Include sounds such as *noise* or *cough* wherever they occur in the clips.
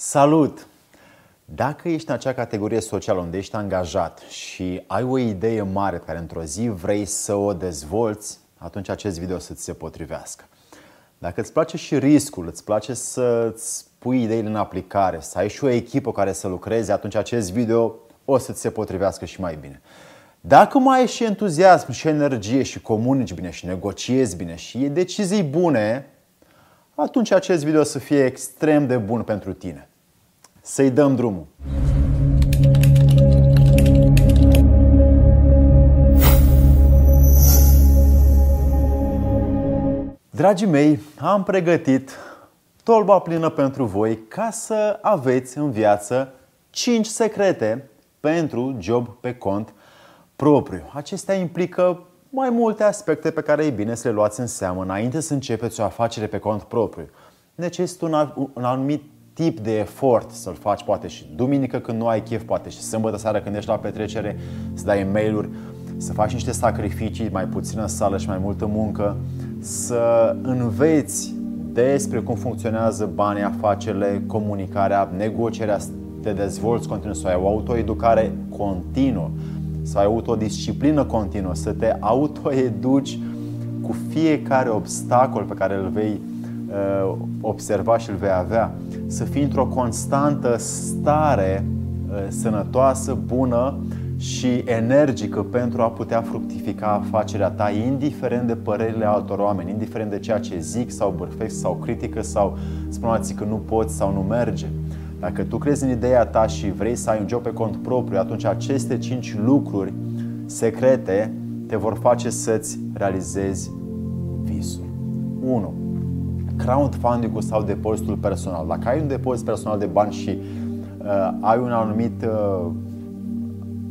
Salut! Dacă ești în acea categorie socială unde ești angajat și ai o idee mare pe care într-o zi vrei să o dezvolți, atunci acest video să ți se potrivească. Dacă îți place și riscul, îți place să-ți pui ideile în aplicare, să ai și o echipă care să lucreze, atunci acest video o să ți se potrivească și mai bine. Dacă mai ai și entuziasm și energie și comunici bine și negociezi bine și e decizii bune, atunci acest video o să fie extrem de bun pentru tine. Să-i dăm drumul! Dragii mei, am pregătit tolba plină pentru voi ca să aveți în viață 5 secrete pentru job pe cont propriu. Acestea implică mai multe aspecte pe care e bine să le luați în seamă înainte să începeți o afacere pe cont propriu. Necesită un, un anumit tip de efort să-l faci, poate și duminică când nu ai chef, poate și sâmbătă seara când ești la petrecere, să dai e-mail-uri, să faci niște sacrificii, mai puțină sală și mai multă muncă, să înveți despre cum funcționează banii, afacerile, comunicarea, negocierea, te dezvolți continuu, să ai o autoeducare continuă să ai autodisciplină continuă, să te autoeduci cu fiecare obstacol pe care îl vei uh, observa și îl vei avea, să fii într-o constantă stare uh, sănătoasă, bună și energică pentru a putea fructifica afacerea ta, indiferent de părerile altor oameni, indiferent de ceea ce zic sau bârfesc sau critică sau spun că nu poți sau nu merge. Dacă tu crezi în ideea ta și vrei să ai un job pe cont propriu, atunci aceste cinci lucruri secrete te vor face să-ți realizezi visul. 1. Crowdfunding-ul sau depozitul personal. Dacă ai un depozit personal de bani și uh, ai un anumit uh,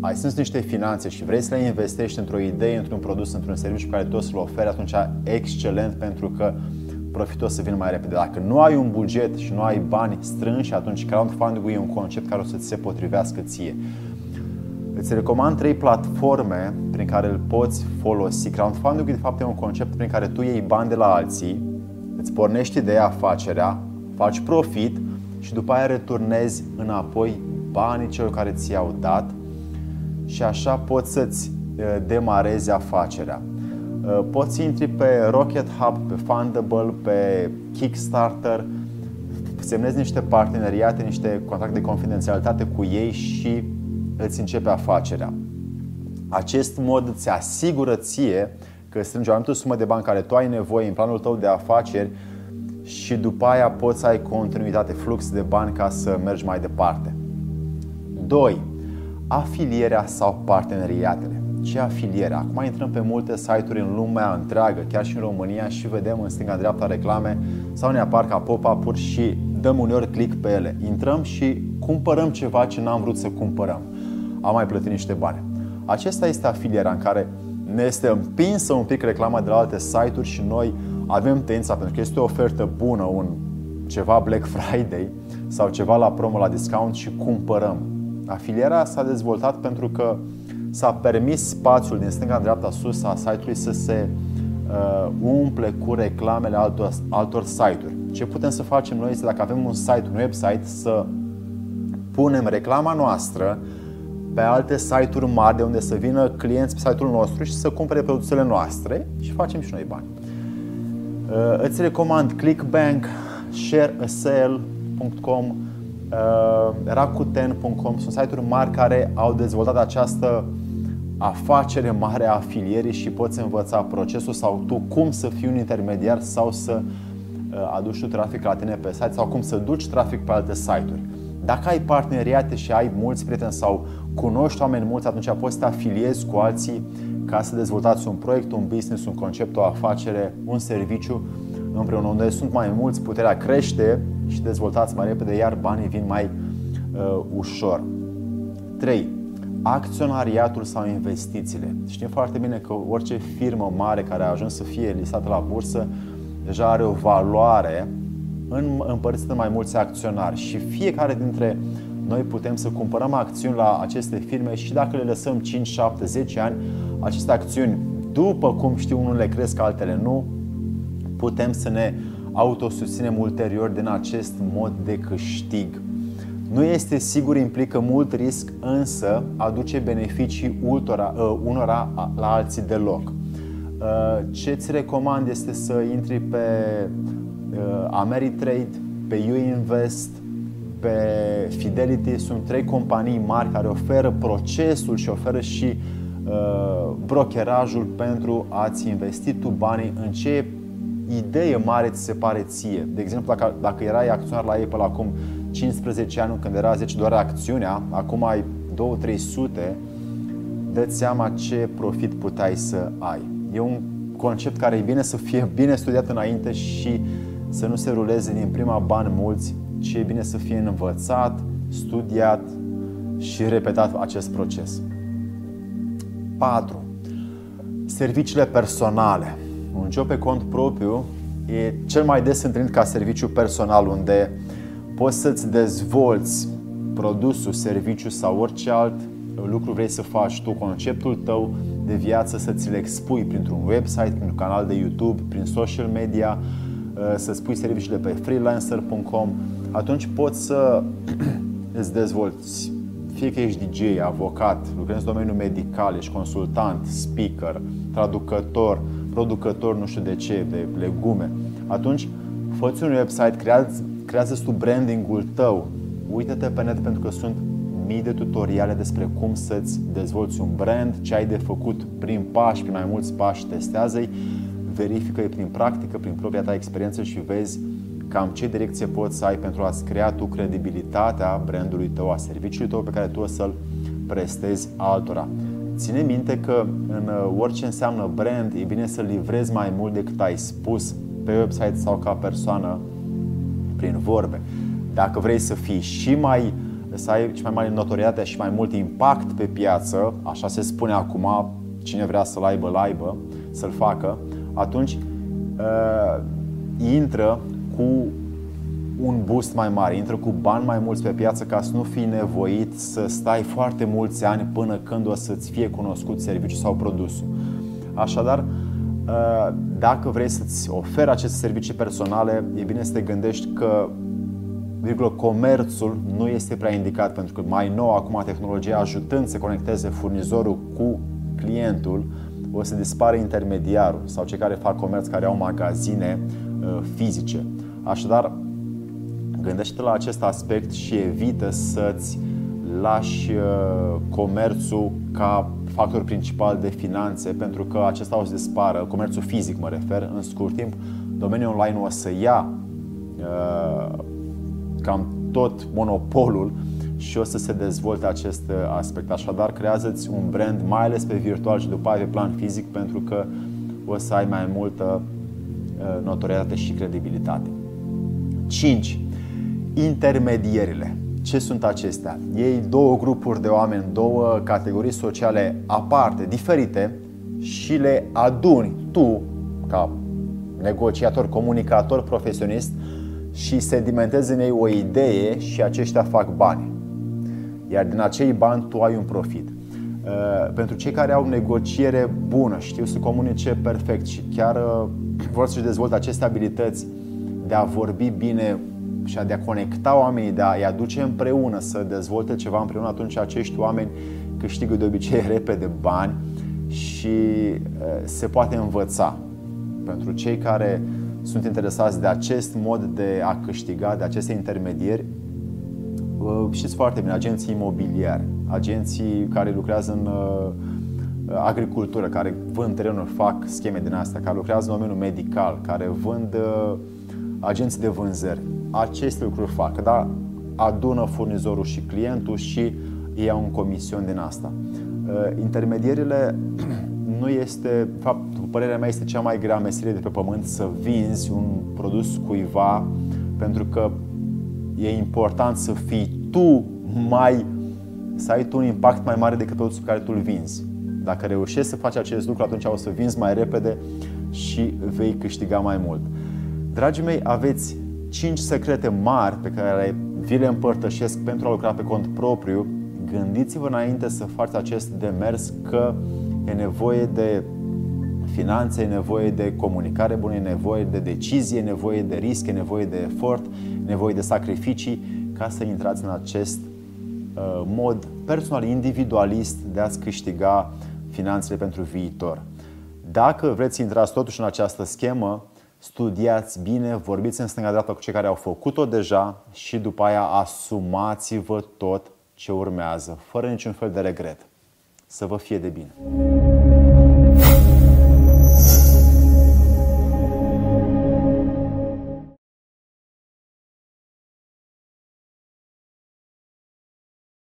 ai strâns niște finanțe și vrei să le investești într-o idee, într-un produs, într-un serviciu pe care tu o să-l oferi, atunci excelent pentru că uh, profitul o să vină mai repede. Dacă nu ai un buget și nu ai bani strânși, atunci crowdfunding-ul e un concept care o să ți se potrivească ție. Îți recomand trei platforme prin care îl poți folosi. Crowdfunding de fapt e un concept prin care tu iei bani de la alții, îți pornești ideea afacerea, faci profit și după aia returnezi înapoi banii celor care ți-au dat și așa poți să-ți eh, demarezi afacerea. Uh, poți să intri pe Rocket Hub, pe Fundable, pe Kickstarter, semnezi niște parteneriate, niște contracte de confidențialitate cu ei și îți începe afacerea. Acest mod îți asigură ție că strângi o anumită sumă de bani care tu ai nevoie în planul tău de afaceri și după aia poți să ai continuitate, flux de bani ca să mergi mai departe. 2. Afilierea sau parteneriatele ce afiliere. Acum intrăm pe multe site-uri în lumea întreagă, chiar și în România și vedem în stânga-dreapta reclame sau ne apar ca pop-up-uri și dăm uneori click pe ele. Intrăm și cumpărăm ceva ce n-am vrut să cumpărăm. Am mai plătit niște bani. Acesta este afilierea în care ne este împinsă un pic reclama de la alte site-uri și noi avem tendința, pentru că este o ofertă bună, un ceva Black Friday sau ceva la promo la discount și cumpărăm. Afilierea s-a dezvoltat pentru că s-a permis spațiul din stânga în dreapta sus a site-ului să se uh, umple cu reclamele altor, altor site-uri. Ce putem să facem noi este dacă avem un site, un website, să punem reclama noastră pe alte site-uri mari de unde să vină clienți pe site-ul nostru și să cumpere produsele noastre și facem și noi bani. Uh, îți recomand ClickBank, ShareASale.com, uh, Rakuten.com sunt site-uri mari care au dezvoltat această afacere mare a afilierii și poți învăța procesul sau tu cum să fii un intermediar sau să uh, aduci tu trafic la tine pe site sau cum să duci trafic pe alte site-uri. Dacă ai parteneriate și ai mulți prieteni sau cunoști oameni mulți, atunci poți să te afiliezi cu alții ca să dezvoltați un proiect, un business, un concept, o afacere, un serviciu împreună unde sunt mai mulți, puterea crește și dezvoltați mai repede, iar banii vin mai uh, ușor. 3 acționariatul sau investițiile. Știm foarte bine că orice firmă mare care a ajuns să fie listată la bursă deja are o valoare în, împărțită în mai mulți acționari și fiecare dintre noi putem să cumpărăm acțiuni la aceste firme și dacă le lăsăm 5, 7, 10 ani, aceste acțiuni, după cum știu, unele cresc, altele nu, putem să ne autosusținem ulterior din acest mod de câștig. Nu este sigur, implică mult risc, însă aduce beneficii ultora, uh, unora la alții deloc. Uh, ce îți recomand este să intri pe uh, Ameritrade, pe Uinvest, pe Fidelity. Sunt trei companii mari care oferă procesul și oferă și uh, brokerajul pentru a-ți investi tu banii în ce idee mare ți se pare ție. De exemplu, dacă, dacă erai acționar la Apple acum 15 ani când era 10 doar acțiunea, acum ai 2-300, dă-ți seama ce profit puteai să ai. E un concept care e bine să fie bine studiat înainte și să nu se ruleze din prima bani mulți, ci e bine să fie învățat, studiat și repetat acest proces. 4. Serviciile personale. Un job pe cont propriu e cel mai des întâlnit ca serviciu personal unde poți să-ți dezvolți produsul, serviciu sau orice alt lucru vrei să faci tu, conceptul tău de viață să ți-l expui printr-un website, printr-un canal de YouTube, prin social media, uh, să spui serviciile pe freelancer.com, atunci poți să *clears throat* îți dezvolți. Fie că ești DJ, avocat, lucrezi în domeniul medical, ești consultant, speaker, traducător, producător nu știu de ce, de legume, atunci fă un website, creează, creează tu brandingul tău, uită-te pe net pentru că sunt mii de tutoriale despre cum să-ți dezvolți un brand, ce ai de făcut prin pași, prin mai mulți pași, testează-i, verifică-i prin practică, prin propria ta experiență și vezi cam ce direcție poți să ai pentru a-ți crea tu credibilitatea brandului tău, a serviciului tău pe care tu o să-l prestezi altora. Ține minte că în uh, orice înseamnă brand, e bine să livrezi mai mult decât ai spus pe website sau ca persoană prin vorbe. Dacă vrei să fii și mai să ai și mai mare notorietate și mai mult impact pe piață, așa se spune acum, cine vrea să-l aibă, l aibă, să-l facă, atunci uh, intră cu un boost mai mare, intră cu bani mai mulți pe piață ca să nu fii nevoit să stai foarte mulți ani până când o să-ți fie cunoscut serviciul sau produsul. Așadar, uh, dacă vrei să-ți oferi aceste servicii personale, e bine să te gândești că virgulă, comerțul nu este prea indicat pentru că mai nou acum tehnologia ajutând să conecteze furnizorul cu clientul, o să dispare intermediarul sau cei care fac comerț, care au magazine uh, fizice. Așadar, gândește-te la acest aspect și evită să-ți lași uh, comerțul ca factor principal de finanțe pentru că acesta o să dispară, comerțul fizic mă refer, în scurt timp, domeniul online o să ia uh, cam tot monopolul și o să se dezvolte acest uh, aspect. Așadar, creează-ți un brand, mai ales pe virtual și după aia pe plan fizic, pentru că o să ai mai multă uh, notorietate și credibilitate. 5. Intermedierile. Ce sunt acestea? Ei două grupuri de oameni, două categorii sociale aparte, diferite și le aduni tu, ca negociator, comunicator, profesionist, și sedimentezi în ei o idee și aceștia fac bani. Iar din acei bani tu ai un profit. Uh, pentru cei care au negociere bună, știu să comunice perfect și chiar uh, vor să-și dezvolte aceste abilități de a vorbi bine și de a conecta oamenii, de a-i aduce împreună, să dezvolte ceva împreună, atunci acești oameni câștigă de obicei *laughs* repede bani și uh, se poate învăța. Pentru cei care sunt interesați de acest mod de a câștiga, de aceste intermedieri, știți foarte bine, agenții imobiliari, agenții care lucrează în uh, agricultură, care vând terenuri, fac scheme din astea, care lucrează în domeniul medical, care vând uh, agenții de vânzări. Aceste lucruri fac, dar adună furnizorul și clientul și iau un comision din asta. Uh, intermedierile *clears throat* nu este, de fapt, părerea mea, este cea mai grea meserie de pe pământ să vinzi un produs cuiva pentru că e important să fii tu mai să ai tu un impact mai mare decât produsul care tu îl vinzi. Dacă reușești să faci acest lucru, atunci o să vinzi mai repede și vei câștiga mai mult. Dragii mei, aveți 5 secrete mari pe care vi le împărtășesc pentru a lucra pe cont propriu. Gândiți-vă înainte să faceți acest demers că e nevoie de finanțe, e nevoie de comunicare bună, e nevoie de decizie, e nevoie de risc, e nevoie de efort, e nevoie de sacrificii ca să intrați în acest uh, mod personal, individualist de a-ți câștiga finanțele pentru viitor. Dacă vreți să intrați totuși în această schemă, studiați bine, vorbiți în stânga-dreapta cu cei care au făcut-o deja și după aia asumați-vă tot ce urmează, fără niciun fel de regret. Să vă fie de bine!